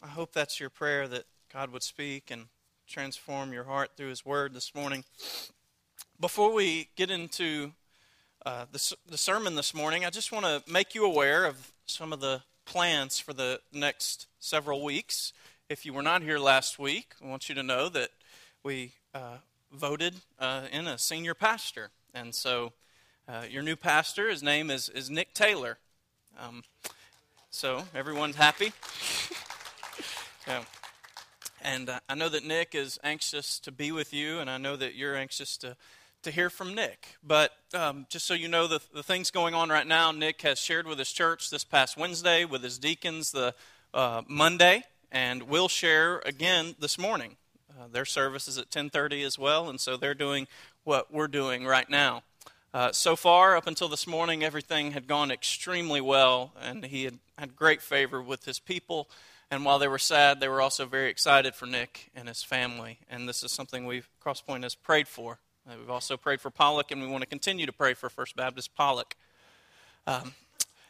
I hope that's your prayer that God would speak and transform your heart through His Word this morning. Before we get into uh, the, the sermon this morning, I just want to make you aware of some of the plans for the next several weeks. If you were not here last week, I want you to know that we uh, voted uh, in a senior pastor. And so uh, your new pastor, his name is, is Nick Taylor. Um, so everyone's happy. yeah. And uh, I know that Nick is anxious to be with you, and I know that you're anxious to, to hear from Nick. But um, just so you know, the, the things going on right now, Nick has shared with his church this past Wednesday, with his deacons the uh, Monday, and will share again this morning. Uh, their service is at 10:30 as well, and so they're doing what we're doing right now. Uh, so far, up until this morning, everything had gone extremely well, and he had had great favor with his people. And while they were sad, they were also very excited for Nick and his family. And this is something we've Crosspoint has prayed for. Uh, we've also prayed for Pollock, and we want to continue to pray for First Baptist Pollock. Um,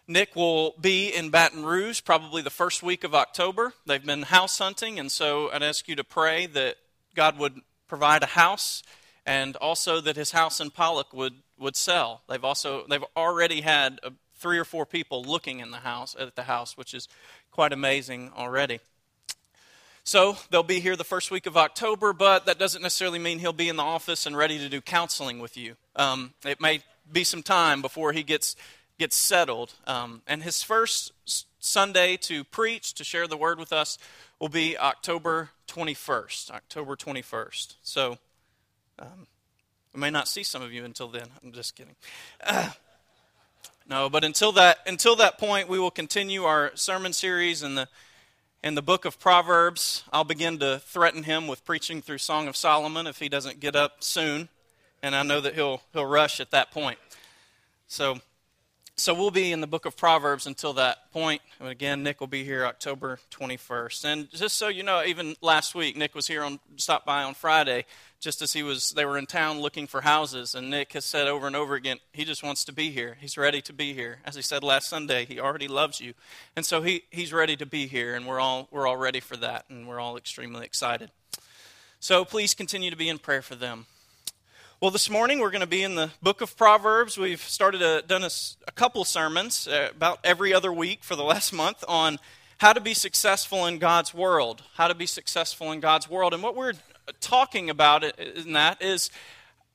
Nick will be in Baton Rouge probably the first week of October. They've been house hunting, and so I'd ask you to pray that God would provide a house and also that his house in Pollock would would sell. They've also they've already had uh, three or four people looking in the house at the house, which is quite amazing already. So they'll be here the first week of October, but that doesn't necessarily mean he'll be in the office and ready to do counseling with you. Um, it may be some time before he gets gets settled. Um, and his first Sunday to preach to share the word with us will be October 21st. October 21st. So. Um, may not see some of you until then. I'm just kidding. Uh, no, but until that until that point, we will continue our sermon series in the in the book of Proverbs. I'll begin to threaten him with preaching through Song of Solomon if he doesn't get up soon, and I know that he'll he'll rush at that point. So so we'll be in the book of Proverbs until that point. And again, Nick will be here October 21st. And just so you know, even last week, Nick was here on stopped by on Friday, just as he was they were in town looking for houses. And Nick has said over and over again, he just wants to be here. He's ready to be here. As he said last Sunday, he already loves you, and so he he's ready to be here. And we're all we're all ready for that, and we're all extremely excited. So please continue to be in prayer for them. Well, this morning we're going to be in the book of Proverbs. We've started a, done a, a couple sermons uh, about every other week for the last month on how to be successful in God's world. How to be successful in God's world. And what we're talking about in that is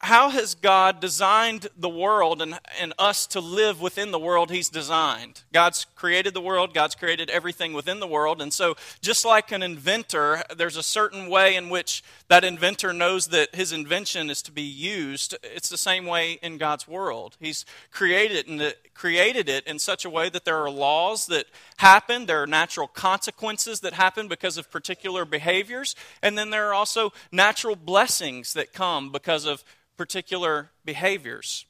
how has God designed the world and, and us to live within the world He's designed? God's created the world, God's created everything within the world. And so, just like an inventor, there's a certain way in which that inventor knows that his invention is to be used. It's the same way in God's world. He's created, and created it in such a way that there are laws that happen, there are natural consequences that happen because of particular behaviors, and then there are also natural blessings that come because of particular behaviors.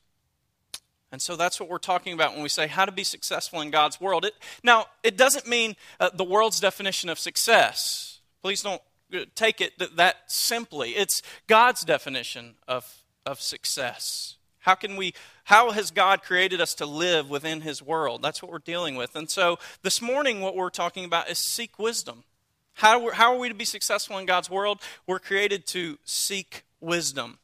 And so that's what we're talking about when we say how to be successful in God's world. It, now, it doesn't mean uh, the world's definition of success. Please don't uh, take it that, that simply. It's God's definition of, of success. How can we how has God created us to live within his world? That's what we're dealing with. And so this morning what we're talking about is seek wisdom. How, how are we to be successful in God's world? We're created to seek wisdom.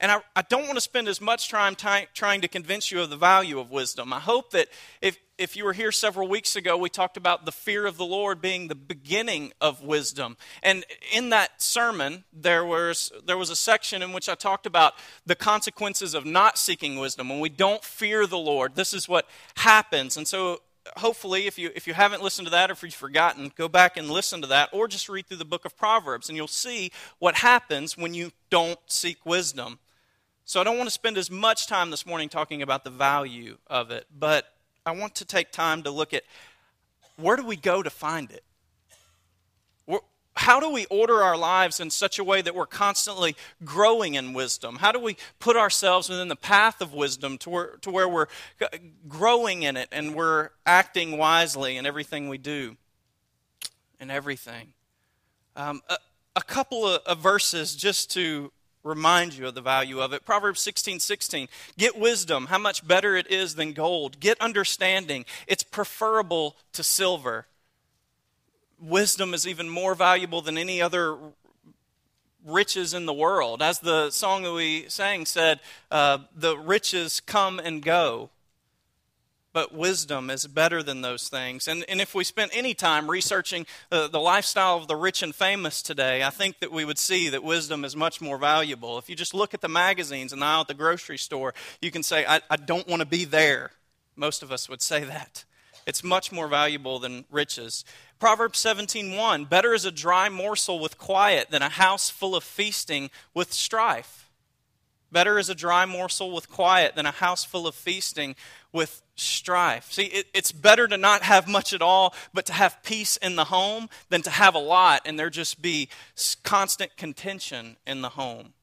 And I, I don't want to spend as much time trying to convince you of the value of wisdom. I hope that if, if you were here several weeks ago, we talked about the fear of the Lord being the beginning of wisdom. And in that sermon, there was, there was a section in which I talked about the consequences of not seeking wisdom. When we don't fear the Lord, this is what happens. And so hopefully if you if you haven't listened to that or if you've forgotten go back and listen to that or just read through the book of proverbs and you'll see what happens when you don't seek wisdom so I don't want to spend as much time this morning talking about the value of it, but I want to take time to look at where do we go to find it? How do we order our lives in such a way that we're constantly growing in wisdom? How do we put ourselves within the path of wisdom to where, to where we're growing in it and we're acting wisely in everything we do? In everything. Um, a, a, couple of, of verses just to remind you of the value of it. Proverbs 16 16. Get wisdom, how much better it is than gold. Get understanding, it's preferable to silver. wisdom is even more valuable than any other riches in the world. As the song that we sang said, uh, the riches come and go. But wisdom is better than those things. And, and if we spent any time researching the, the lifestyle of the rich and famous today, I think that we would see that wisdom is much more valuable. If you just look at the magazines and the aisle at the grocery store, you can say, I, I don't want to be there. Most of us would say that. It's much more valuable than riches. Proverbs 17:1 Better is a dry morsel with quiet than a house full of feasting with strife. Better is a dry morsel with quiet than a house full of feasting with strife. See, it, it's better to not have much at all, but to have peace in the home than to have a lot and there just be constant contention in the home.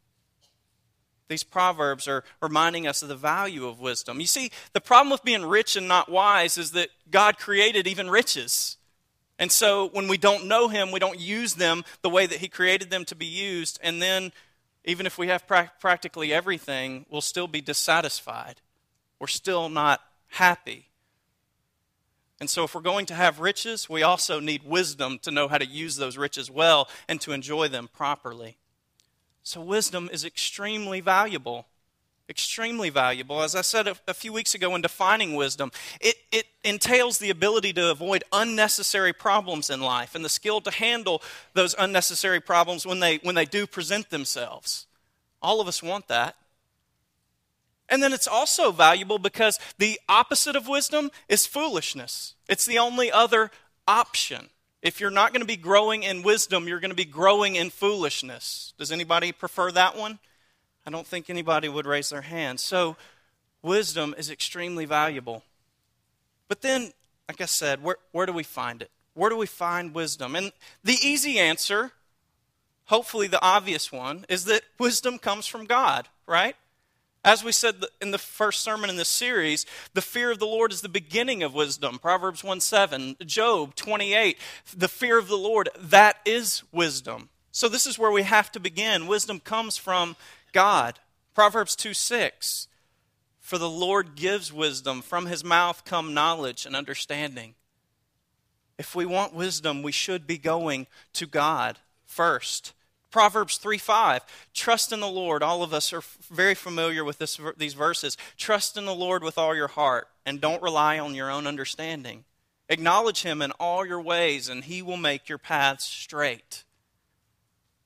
These proverbs are reminding us of the value of wisdom. You see, the problem with being rich and not wise is that God created even riches. And so when we don't know Him, we don't use them the way that He created them to be used. And then, even if we have pra- practically everything, we'll still be dissatisfied. We're still not happy. And so, if we're going to have riches, we also need wisdom to know how to use those riches well and to enjoy them properly. So, wisdom is extremely valuable. Extremely valuable. As I said a, a, few weeks ago in defining wisdom, it, it entails the ability to avoid unnecessary problems in life and the skill to handle those unnecessary problems when they, when they do present themselves. All of us want that. And then it's also valuable because the opposite of wisdom is foolishness. It's the only other option. If you're not going to be growing in wisdom, you're going to be growing in foolishness. Does anybody prefer that one? I don't think anybody would raise their hand. So, wisdom is extremely valuable. But then, like I said, where, where do we find it? Where do we find wisdom? And the easy answer, hopefully the obvious one, is that wisdom comes from God, right? As we said in the first sermon in this series, the fear of the Lord is the beginning of wisdom. Proverbs 1 7, Job 28, the fear of the Lord, that is wisdom. So this is where we have to begin. Wisdom comes from God. Proverbs 2 6, for the Lord gives wisdom, from his mouth come knowledge and understanding. If we want wisdom, we should be going to God first. Proverbs 3 5. Trust in the Lord. All of us are very familiar with this, these verses. Trust in the Lord with all your heart and don't rely on your own understanding. Acknowledge him in all your ways, and he will make your paths straight.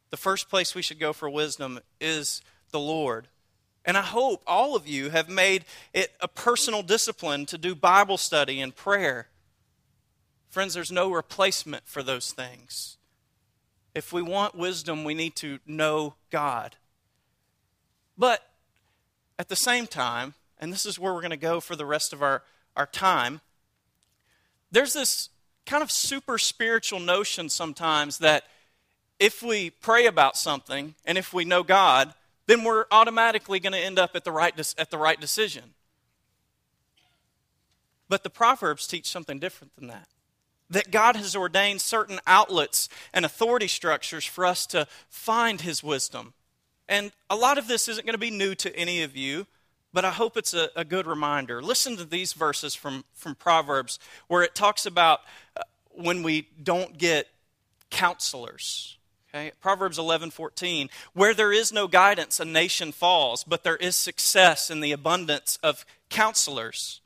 The first place we should go for wisdom is the Lord. And I hope all of you have made it a personal discipline to do Bible study and prayer. Friends, there's no replacement for those things. If we want wisdom, we need to know God. But at the same time, and this is where we're going to go for the rest of our, our time, there's this kind of super spiritual notion sometimes that if we pray about something and if we know God, then we're automatically going to end up at the right, at the right decision. But the Proverbs teach something different than that that God has ordained certain outlets and authority structures for us to find His wisdom. And a lot of this isn't going to be new to any of you, but I hope it's a, a good reminder. Listen to these verses from, from Proverbs where it talks about uh, when we don't get counselors. Okay? Proverbs 11:14, where there is no guidance a nation falls, but there is success in the abundance of counselors.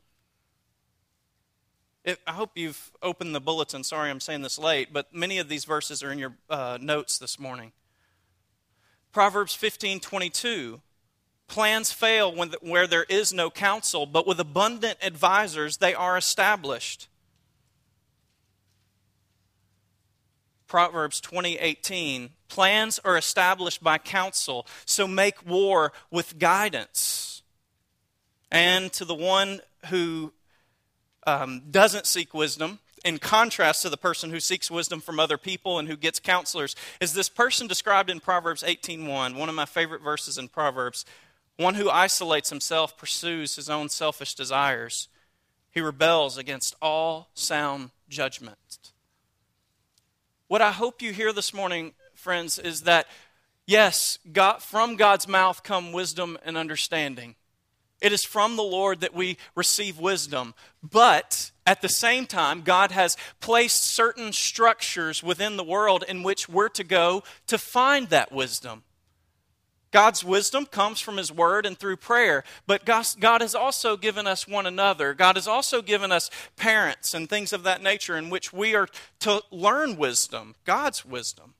It, I hope you've opened the bulletin. Sorry I'm saying this late, but many of these verses are in your uh, notes this morning. Proverbs 15 22. Plans fail when, where there is no counsel, but with abundant advisors they are established. Proverbs 20:18 Plans are established by counsel, so make war with guidance. And to the one who um, doesn't seek wisdom, in contrast to the person who seeks wisdom from other people and who gets counselors, is this person described in Proverbs 18:1, one of my favorite verses in Proverbs. One who isolates himself pursues his own selfish desires. He rebels against all sound judgment. What I hope you hear this morning, friends, is that yes, God, from God's mouth come wisdom and understanding. It is from the Lord that we receive wisdom. But at the same time, God has placed certain structures within the world in which we're to go to find that wisdom. God's wisdom comes from His Word and through prayer, but God has also given us one another. God has also given us parents and things of that nature in which we are to learn wisdom, God's wisdom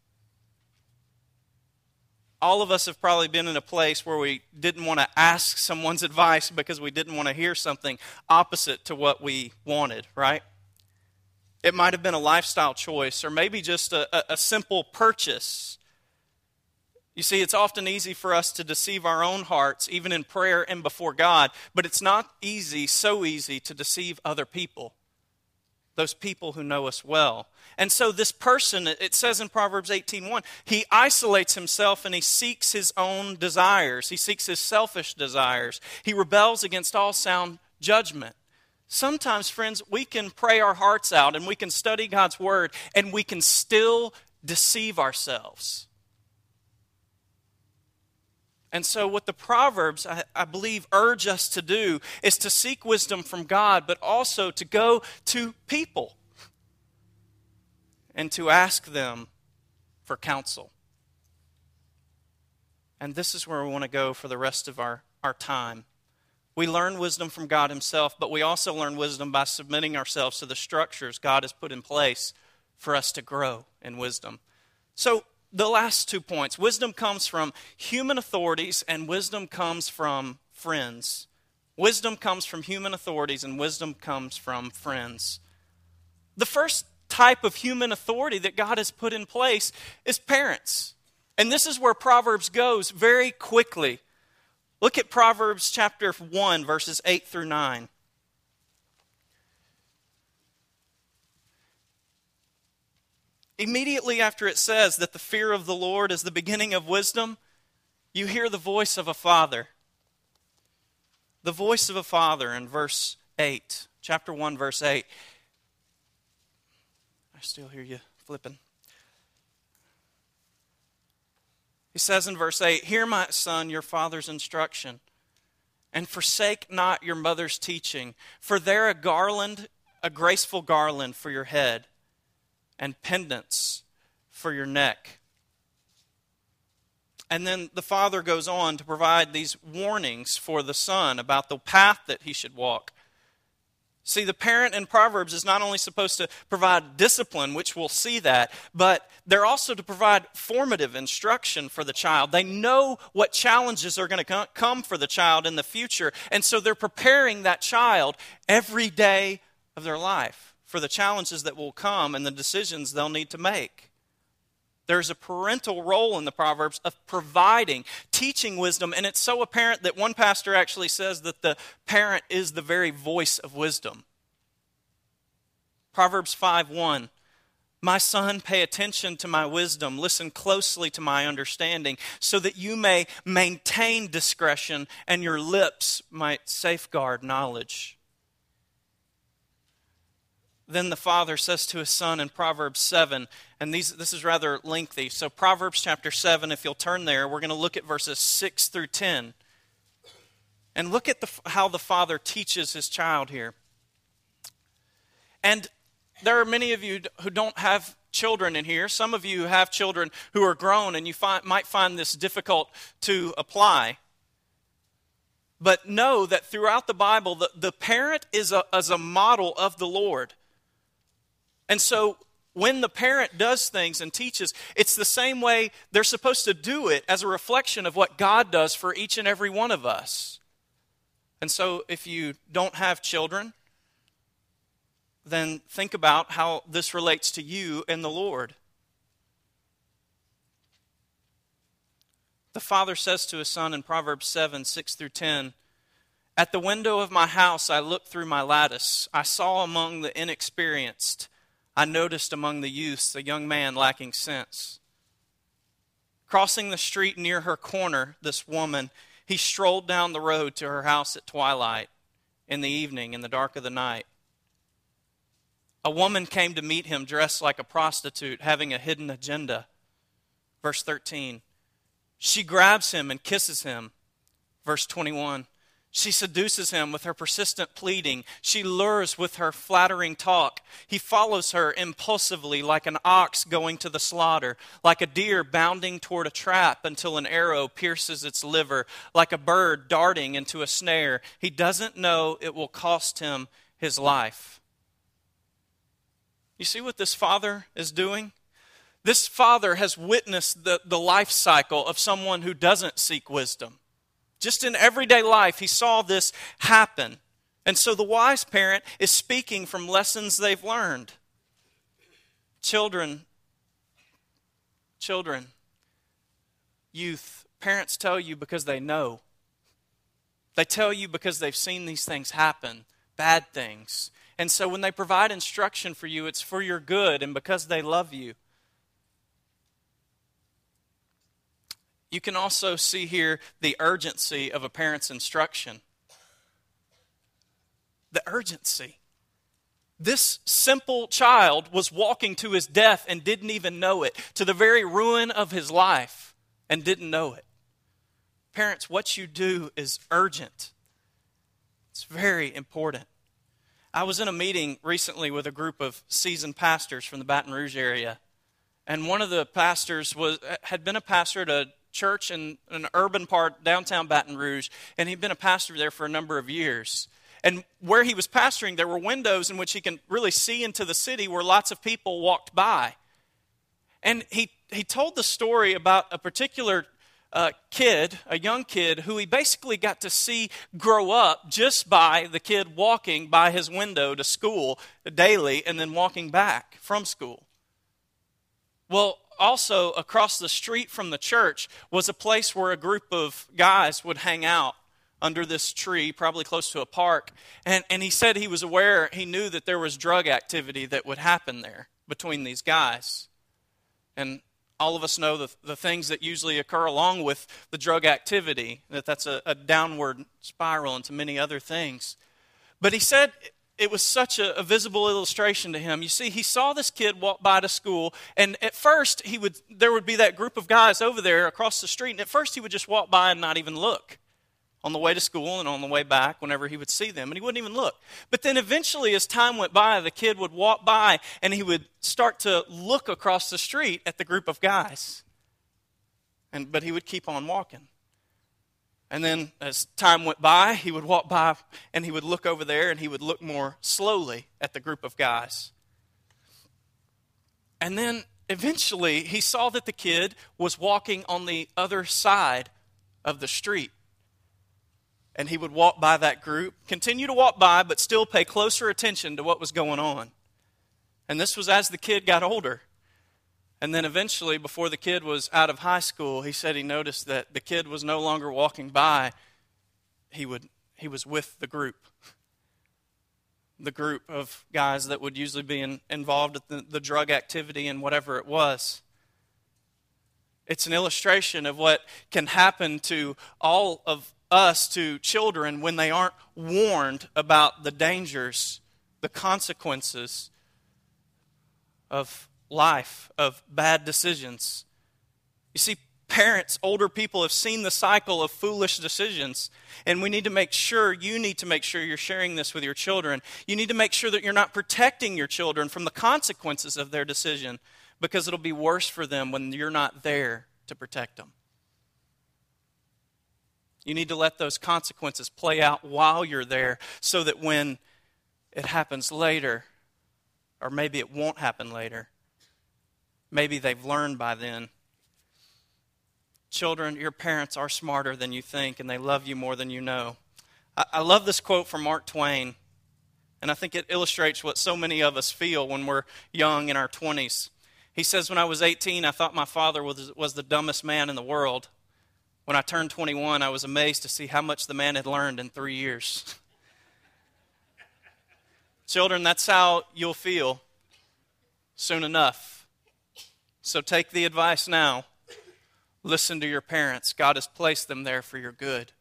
all of us have probably been in a place where we didn't want to ask someone's advice because we didn't want to hear something opposite to what we wanted, right? It might have been a lifestyle choice or maybe just a, a, simple purchase. You see, it's often easy for us to deceive our own hearts, even in prayer and before God, but it's not easy, so easy, to deceive other people those people who know us well. And so this person, it says in Proverbs 18:1, he isolates himself and he seeks his own desires. He seeks his selfish desires. He rebels against all sound judgment. Sometimes, friends, we can pray our hearts out and we can study God's word and we can still deceive ourselves. And so, what the Proverbs, I, I, believe, urge us to do is to seek wisdom from God, but also to go to people and to ask them for counsel. And this is where we want to go for the rest of our, our time. We learn wisdom from God Himself, but we also learn wisdom by submitting ourselves to the structures God has put in place for us to grow in wisdom. So, the last two points wisdom comes from human authorities, and wisdom comes from friends. Wisdom comes from human authorities, and wisdom comes from friends. The first type of human authority that God has put in place is parents. And this is where Proverbs goes very quickly. Look at Proverbs chapter 1, verses 8 through 9. Immediately after it says that the fear of the Lord is the beginning of wisdom, you hear the voice of a father. The voice of a father in verse 8, chapter 1, verse 8. I still hear you flipping. He says in verse 8, Hear, my son, your father's instruction, and forsake not your mother's teaching, for they're a garland, a graceful garland for your head and pendants for your neck. And then the father goes on to provide these warnings for the son about the path that he should walk. See, the parent in Proverbs is not only supposed to provide discipline, which we'll see that, but they're also to provide formative instruction for the child. They know what challenges are going to come for the child in the future, and so they're preparing that child every day of their life for the challenges that will come and the decisions they'll need to make. There's a parental role in the Proverbs of providing, teaching wisdom, and it's so apparent that one pastor actually says that the parent is the very voice of wisdom. Proverbs 5 1. My son, pay attention to my wisdom, listen closely to my understanding, so that you may maintain discretion and your lips might safeguard knowledge. Then the father says to his son in Proverbs 7, and these, this is rather lengthy. So, Proverbs chapter 7, if you'll turn there, we're going to look at verses 6 through 10. And look at the, how the father teaches his child here. And there are many of you who don't have children in here. Some of you have children who are grown, and you find, might find this difficult to apply. But know that throughout the Bible, the, the parent is a, is a model of the Lord. And so when the parent does things and teaches, it's the same way they're supposed to do it as a reflection of what God does for each and every one of us. And so if you don't have children, then think about how this relates to you and the Lord. The father says to his son in Proverbs 7 6 through 10, At the window of my house I looked through my lattice. I saw among the inexperienced I noticed among the youths a young man lacking sense. Crossing the street near her corner, this woman, he strolled down the road to her house at twilight, in the evening, in the dark of the night. A woman came to meet him dressed like a prostitute, having a hidden agenda. Verse 13. She grabs him and kisses him. Verse 21. She seduces him with her persistent pleading. She lures with her flattering talk. He follows her impulsively like an ox going to the slaughter, like a deer bounding toward a trap until an arrow pierces its liver, like a bird darting into a snare. He doesn't know it will cost him his life. You see what this father is doing? This father has witnessed the, the life cycle of someone who doesn't seek wisdom. Just in everyday life, he saw this happen. And so the wise parent is speaking from lessons they've learned. Children, children, youth, parents tell you because they know. They tell you because they've seen these things happen, bad things. And so when they provide instruction for you, it's for your good and because they love you. You can also see here the urgency of a parent's instruction. The urgency. This simple child was walking to his death and didn't even know it, to the very ruin of his life, and didn't know it. Parents, what you do is urgent. It's very important. I was in a meeting recently with a group of seasoned pastors from the Baton Rouge area. And one of the pastors was had been a pastor at a church in an urban part downtown Baton Rouge, and he'd been a pastor there for a number of years. And where he was pastoring, there were windows in which he can really see into the city where lots of people walked by. And he, he told the story about a particular uh, kid, a young kid, who he basically got to see grow up just by the kid walking by his window to school daily and then walking back from school. Well, also across the street from the church was a place where a group of guys would hang out under this tree, probably close to a park. And, and he said he was aware, he knew that there was drug activity that would happen there between these guys. And all of us know the, the things that usually occur along with the drug activity, that that's a, a downward spiral into many other things. But he said it was such a, a, visible illustration to him. You see, he saw this kid walk by to school, and at first he would there would be that group of guys over there across the street, and at first he would just walk by and not even look on the way to school and on the way back whenever he would see them, and he wouldn't even look. But then eventually, as time went by, the kid would walk by and he would start to look across the street at the group of guys. And but he would keep on walking. And then as time went by, he would walk by and he would look over there and he would look more slowly at the group of guys. And then eventually he saw that the kid was walking on the other side of the street. And he would walk by that group, continue to walk by, but still pay closer attention to what was going on. And this was as the kid got older. And then eventually, before the kid was out of high school, he said he noticed that the kid was no longer walking by. He, would, he was with the group. The group of guys that would usually be in, involved in the, the drug activity and whatever it was. It's an illustration of what can happen to all of us, to children, when they aren't warned about the dangers, the consequences of life of bad decisions. You see, parents, older people have seen the cycle of foolish decisions, and we need to make sure, you need to make sure you're sharing this with your children. You need to make sure that you're not protecting your children from the consequences of their decision because it'll be worse for them when you're not there to protect them. You need to let those consequences play out while you're there so that when it happens later, or maybe it won't happen later, Maybe they've learned by then. Children, your parents are smarter than you think, and they love you more than you know. I, love this quote from Mark Twain, and I think it illustrates what so many of us feel when we're young in our 20s. He says, When I was 18, I thought my father was, was the dumbest man in the world. When I turned 21, I was amazed to see how much the man had learned in three years. Children, that's how you'll feel soon enough. So take the advice now. Listen to your parents. God has placed them there for your good.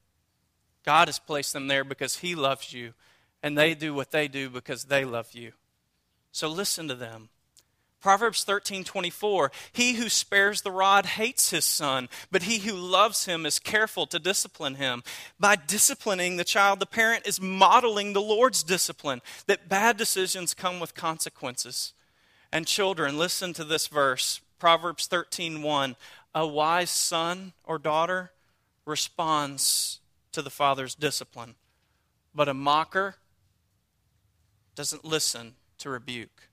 God has placed them there because He loves you, and they do what they do because they love you. So listen to them. Proverbs 13:24 He who spares the rod hates his son, but he who loves him is careful to discipline him. By disciplining the child, the parent is modeling the Lord's discipline that bad decisions come with consequences. And children, listen to this verse, Proverbs 13:1. A wise son or daughter responds to the father's discipline, but a mocker doesn't listen to rebuke.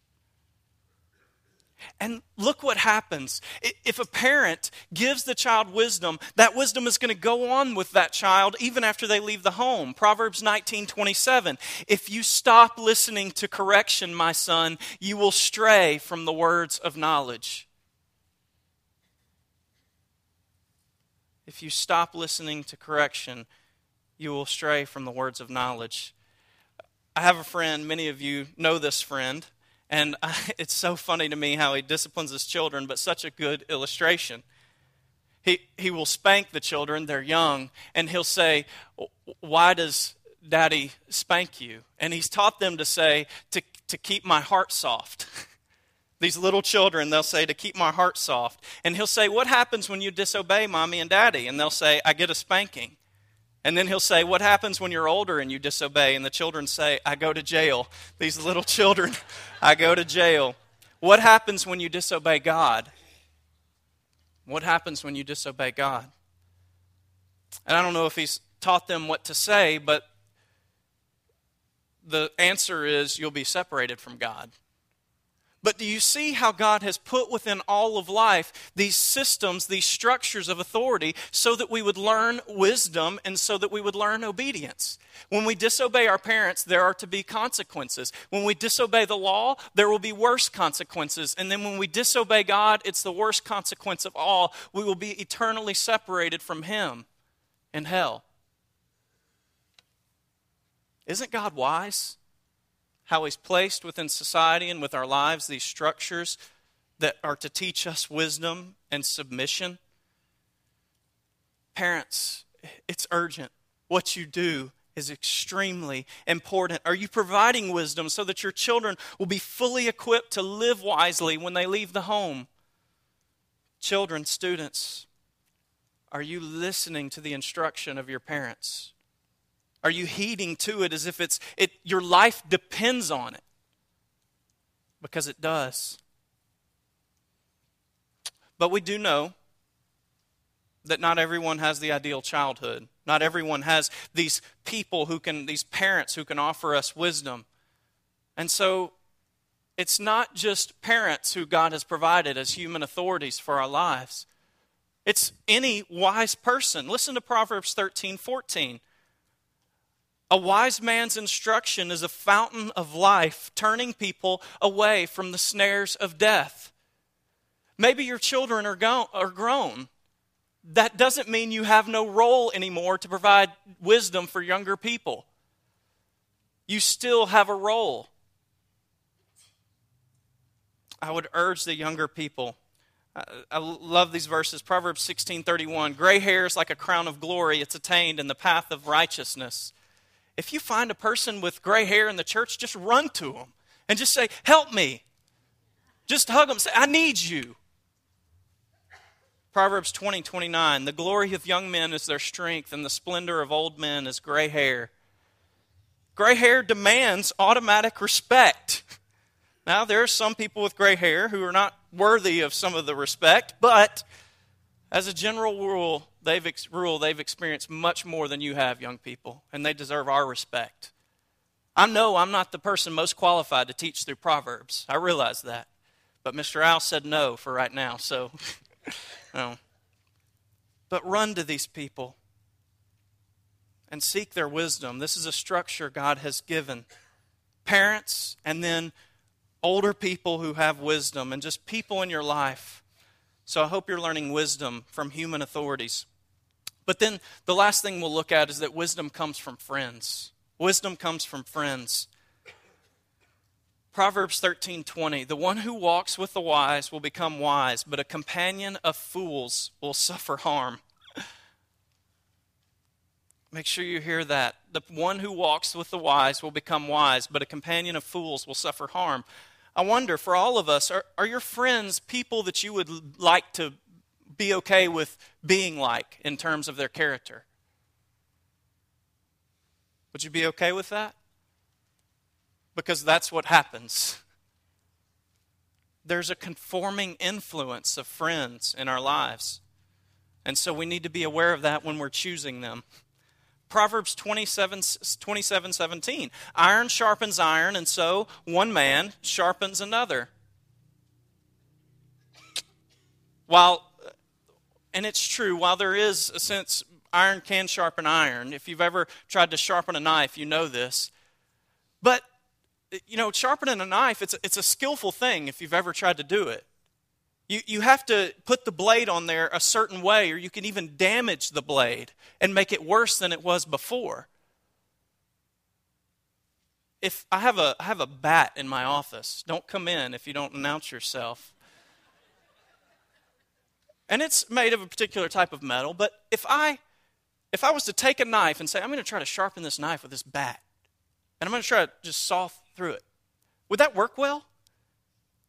And look what happens. If a parent gives the child wisdom, that wisdom is going to go on with that child even after they leave the home. Proverbs 19:27. If you stop listening to correction, my son, you will stray from the words of knowledge. If you stop listening to correction, you will stray from the words of knowledge. I have a friend, many of you know this friend. And I, it's so funny to me how he disciplines his children, but such a good illustration. He, he will spank the children, they're young, and he'll say, Why does daddy spank you? And he's taught them to say, To, to keep my heart soft. These little children, they'll say, To keep my heart soft. And he'll say, What happens when you disobey mommy and daddy? And they'll say, I get a spanking. And then he'll say, What happens when you're older and you disobey? And the children say, I go to jail. These little children, I go to jail. What happens when you disobey God? What happens when you disobey God? And I don't know if he's taught them what to say, but the answer is you'll be separated from God. But do you see how God has put within all of life these systems, these structures of authority, so that we would learn wisdom and so that we would learn obedience? When we disobey our parents, there are to be consequences. When we disobey the law, there will be worse consequences. And then when we disobey God, it's the worst consequence of all. We will be eternally separated from Him in hell. Isn't God wise? How He's placed within society and with our lives these structures that are to teach us wisdom and submission. Parents, it's urgent. What you do is extremely important. Are you providing wisdom so that your children will be fully equipped to live wisely when they leave the home? Children, students, are you listening to the instruction of your parents? Are you heeding to it as if it's it your life depends on it? Because it does. But we do know that not everyone has the ideal childhood. Not everyone has these people who can these parents who can offer us wisdom. And so it's not just parents who God has provided as human authorities for our lives. It's any wise person. Listen to Proverbs 13, 14. A wise man's instruction is a fountain of life, turning people away from the snares of death. Maybe your children are, go- are grown. That doesn't mean you have no role anymore to provide wisdom for younger people. You still have a role. I would urge the younger people. I, I love these verses. Proverbs 16:31. Gray hair is like a crown of glory. It's attained in the path of righteousness. If you find a person with gray hair in the church, just run to them and just say, Help me. Just hug them. Say, I need you. Proverbs 20, 29. The glory of young men is their strength, and the splendor of old men is gray hair. Gray hair demands automatic respect. Now, there are some people with gray hair who are not worthy of some of the respect, but as a general rule, they've, ex- rule, they've experienced much more than you have, young people, and they deserve our respect. I know I'm not the person most qualified to teach through Proverbs. I realize that. But Mr. Al said no for right now, so. But run to these people and seek their wisdom. This is a structure God has given. Parents and then older people who have wisdom and just people in your life so I hope you're learning wisdom from human authorities. But then the last thing we'll look at is that wisdom comes from friends. Wisdom comes from friends. Proverbs 13:20 The one who walks with the wise will become wise, but a companion of fools will suffer harm. Make sure you hear that. The one who walks with the wise will become wise, but a companion of fools will suffer harm. I wonder for all of us, are, are your friends people that you would like to be okay with being like in terms of their character? Would you be okay with that? Because that's what happens. There's a conforming influence of friends in our lives. And so we need to be aware of that when we're choosing them. Proverbs 27, 27 17. Iron sharpens iron, and so one man sharpens another. While, and it's true, while there is a sense iron can sharpen iron, if you've ever tried to sharpen a knife, you know this. But, you know, sharpening a knife, it's a, it's a skillful thing if you've ever tried to do it. You, you have to put the blade on there a certain way, or you can even damage the blade and make it worse than it was before. If I have a, I have a bat in my office, don't come in if you don't announce yourself. And it's made of a particular type of metal, but if I if I was to take a knife and say, I'm going to try to sharpen this knife with this bat, and I'm going to try to just saw through it, would that work well?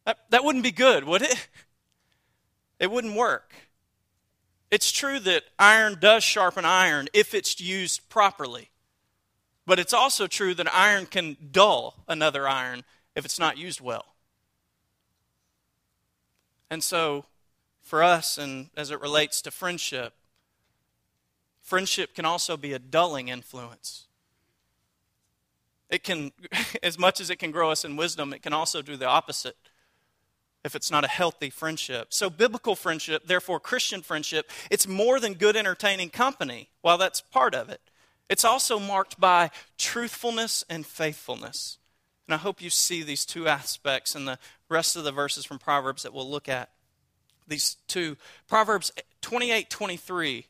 That, that wouldn't be good, would it? it wouldn't work. It's true that iron does sharpen iron if it's used properly. But it's also true that iron can dull another iron if it's not used well. And so, for us, and as it relates to friendship, friendship can also be a dulling influence. It can, as much as it can grow us in wisdom, it can also do the opposite if it's not a healthy friendship. So, biblical friendship, therefore, Christian friendship, it's more than good, entertaining company, while that's part of it. It's also marked by truthfulness and faithfulness. And I hope you see these two aspects in the rest of the verses from Proverbs that we'll look at. These two. Proverbs 28 23.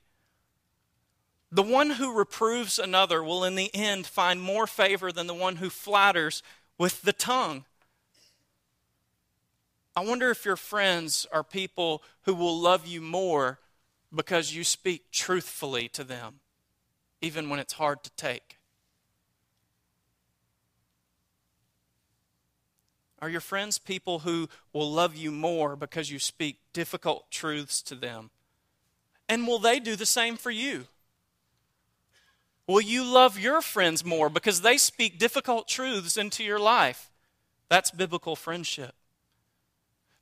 The one who reproves another will in the end find more favor than the one who flatters with the tongue. I wonder if your friends are people who will love you more because you speak truthfully to them, even when it's hard to take. Are your friends people who will love you more because you speak difficult truths to them? And will they do the same for you? Will you love your friends more because they speak difficult truths into your life? That's biblical friendship.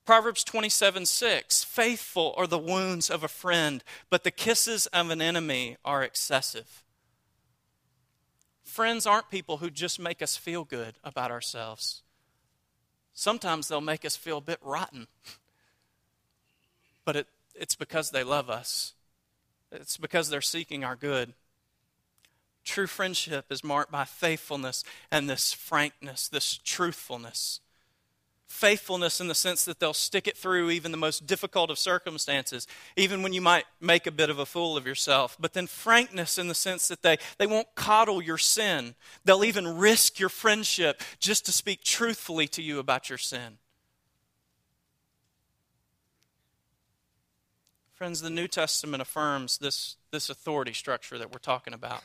Proverbs 27 6 Faithful are the wounds of a friend, but the kisses of an enemy are excessive. Friends aren't people who just make us feel good about ourselves. Sometimes they'll make us feel a bit rotten. But it, it's because they love us, it's because they're seeking our good. True friendship is marked by faithfulness and this frankness, this truthfulness faithfulness in the sense that they'll stick it through even the most difficult of circumstances, even when you might make a bit of a fool of yourself. But then frankness in the sense that they, they won't coddle your sin. They'll even risk your friendship just to speak truthfully to you about your sin. Friends, the New Testament affirms this, this authority structure that we're talking about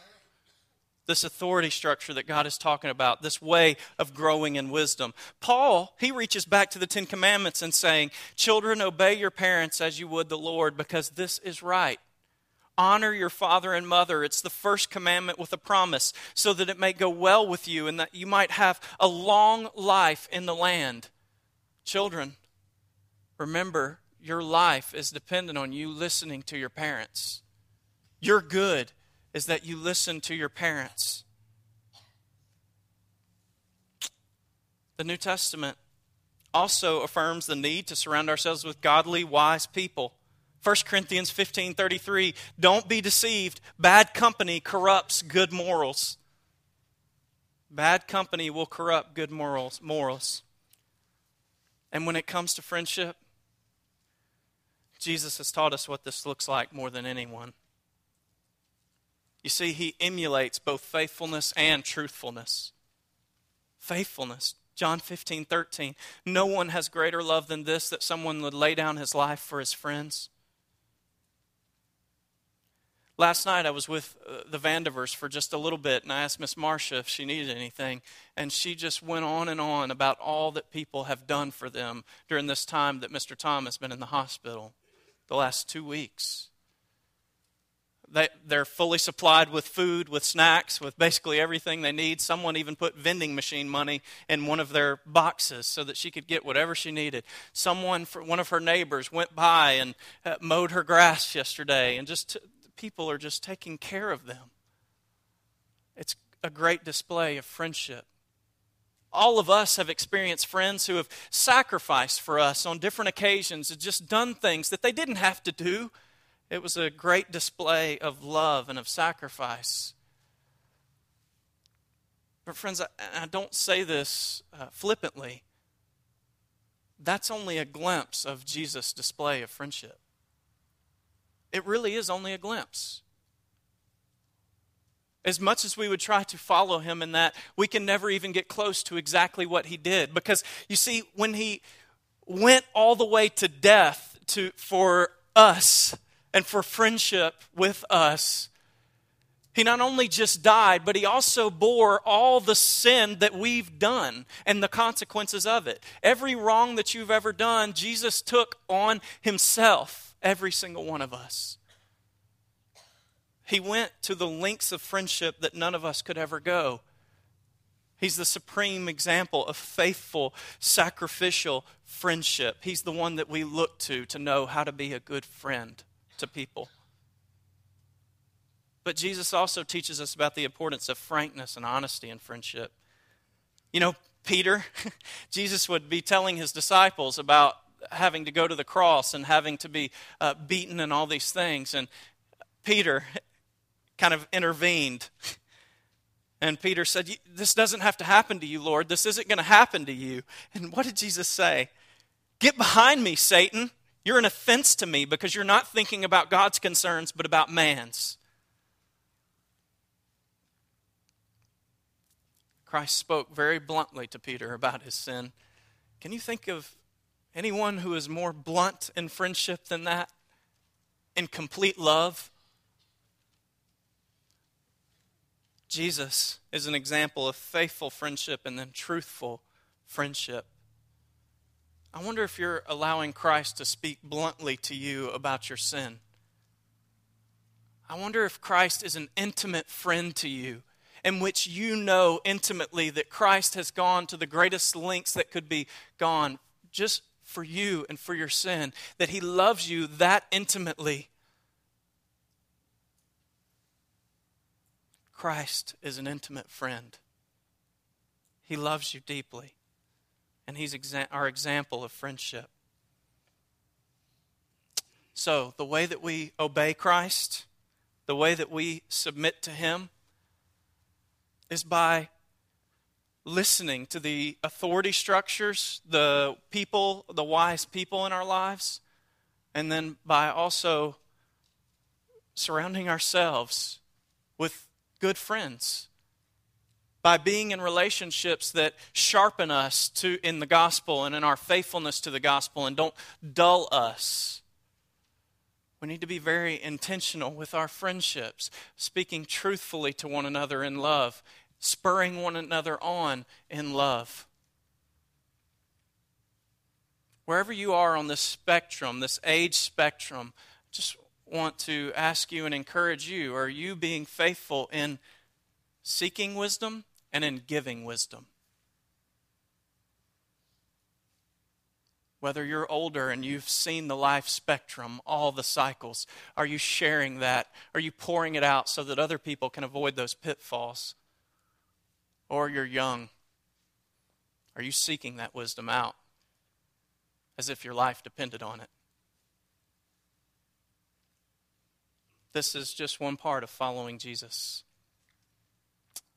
this authority structure that God is talking about, this way of growing in wisdom. Paul, he reaches back to the Ten Commandments and saying, Children, obey your parents as you would the Lord, because this is right. Honor your father and mother. It's the first commandment with a promise, so that it may go well with you and that you might have a long life in the land. Children, remember, your life is dependent on you listening to your parents. Your good is that you listen to your parents. The New Testament also affirms the need to surround ourselves with godly, wise people. 1 Corinthians 15 33, don't be deceived. Bad company corrupts good morals. Bad company will corrupt good morals. morals. And when it comes to friendship, Jesus has taught us what this looks like more than anyone. You see, he emulates both faithfulness and truthfulness. Faithfulness. John 15, 13. No one has greater love than this that someone would lay down his life for his friends. Last night I was with uh, the Vandevers for just a little bit, and I asked Miss Marcia if she needed anything, and she just went on and on about all that people have done for them during this time that Mr. Tom has been in the hospital, the last two weeks. They, they're fully supplied with food, with snacks, with basically everything they need. Someone even put vending machine money in one of their boxes so that she could get whatever she needed. Someone, one of her neighbors, went by and uh, mowed her grass yesterday, and just people are just taking care of them. It's a great display of friendship. All of us have experienced friends who have sacrificed for us on different occasions and just done things that they didn't have to do it was a great display of love and of sacrifice. But, friends, I, I don't say this uh, flippantly. That's only a glimpse of Jesus' display of friendship. It really is only a glimpse. As much as we would try to follow him in that, we can never even get close to exactly what he did. Because, you see, when he went all the way to death to, for us, and for friendship with us. He not only just died, but he also bore all the sin that we've done and the consequences of it. Every wrong that you've ever done, Jesus took on himself, every single one of us. He went to the lengths of friendship that none of us could ever go. He's the supreme example of faithful, sacrificial friendship. He's the one that we look to to know how to be a good friend to people. But Jesus also teaches us about the importance of frankness and honesty in friendship. You know, Peter, Jesus would be telling his disciples about having to go to the cross and having to be uh, beaten and all these things. And Peter kind of intervened. And Peter said, This doesn't have to happen to you, Lord. This isn't going to happen to you. And what did Jesus say? Get behind me, Satan. You're an offense to me because you're not thinking about God's concerns, but about man's. Christ spoke very bluntly to Peter about his sin. Can you think of anyone who is more blunt in friendship than that? In complete love? Jesus is an example of faithful friendship and then truthful friendship. I wonder if you're allowing Christ to speak bluntly to you about your sin. I wonder if Christ is an intimate friend to you, in which you know intimately that Christ has gone to the greatest lengths that could be gone just for you and for your sin, that He loves you that intimately. Christ is an intimate friend. He loves you deeply and he's exa- our example of friendship. So, the way that we obey Christ, the way that we submit to him, is by listening to the authority structures, the people, the wise people in our lives, and then by also surrounding ourselves with good friends by being in relationships that sharpen us to in the gospel and in our faithfulness to the gospel and don't dull us. We need to be very intentional with our friendships, speaking truthfully to one another in love, spurring one another on in love. Wherever you are on this spectrum, this age spectrum, just want to ask you and encourage you are you being faithful in seeking wisdom and in giving wisdom. Whether you're older and you've seen the life spectrum, all the cycles, are you sharing that? Are you pouring it out so that other people can avoid those pitfalls? Or you're young. Are you seeking that wisdom out as if your life depended on it? This is just one part of following Jesus.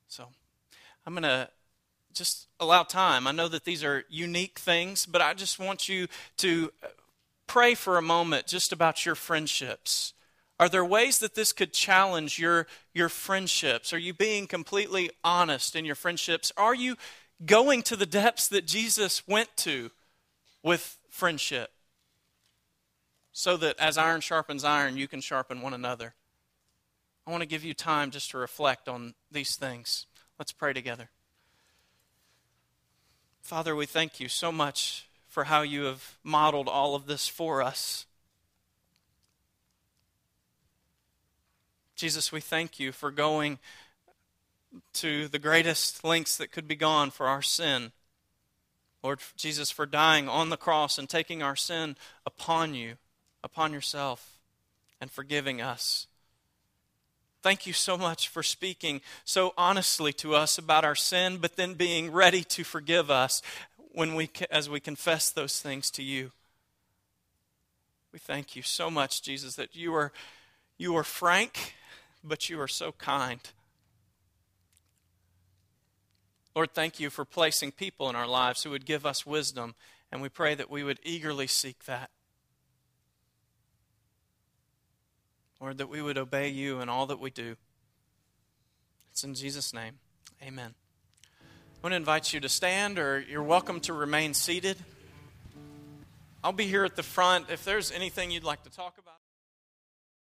So. I'm going to just allow time. I know that these are unique things, but I just want you to pray for a moment just about your friendships. Are there ways that this could challenge your, your friendships? Are you being completely honest in your friendships? Are you going to the depths that Jesus went to with friendship? So that as iron sharpens iron, you can sharpen one another. I want to give you time just to reflect on these things. Let's pray together. Father, we thank you so much for how you have modeled all of this for us. Jesus, we thank you for going to the greatest lengths that could be gone for our sin. Lord Jesus, for dying on the cross and taking our sin upon you, upon yourself, and forgiving us. Thank you so much for speaking so honestly to us about our sin, but then being ready to forgive us when we, as we confess those things to you. We thank you so much, Jesus, that you are, you are frank but you are so kind. Lord, thank you for placing people in our lives who would give us wisdom, and we pray that we would eagerly seek that. Lord, that we would obey you in all that we do. It's in Jesus' name. Amen. I want to invite you to stand, or you're welcome to remain seated. I'll be here at the front. If there's anything you'd like to talk about,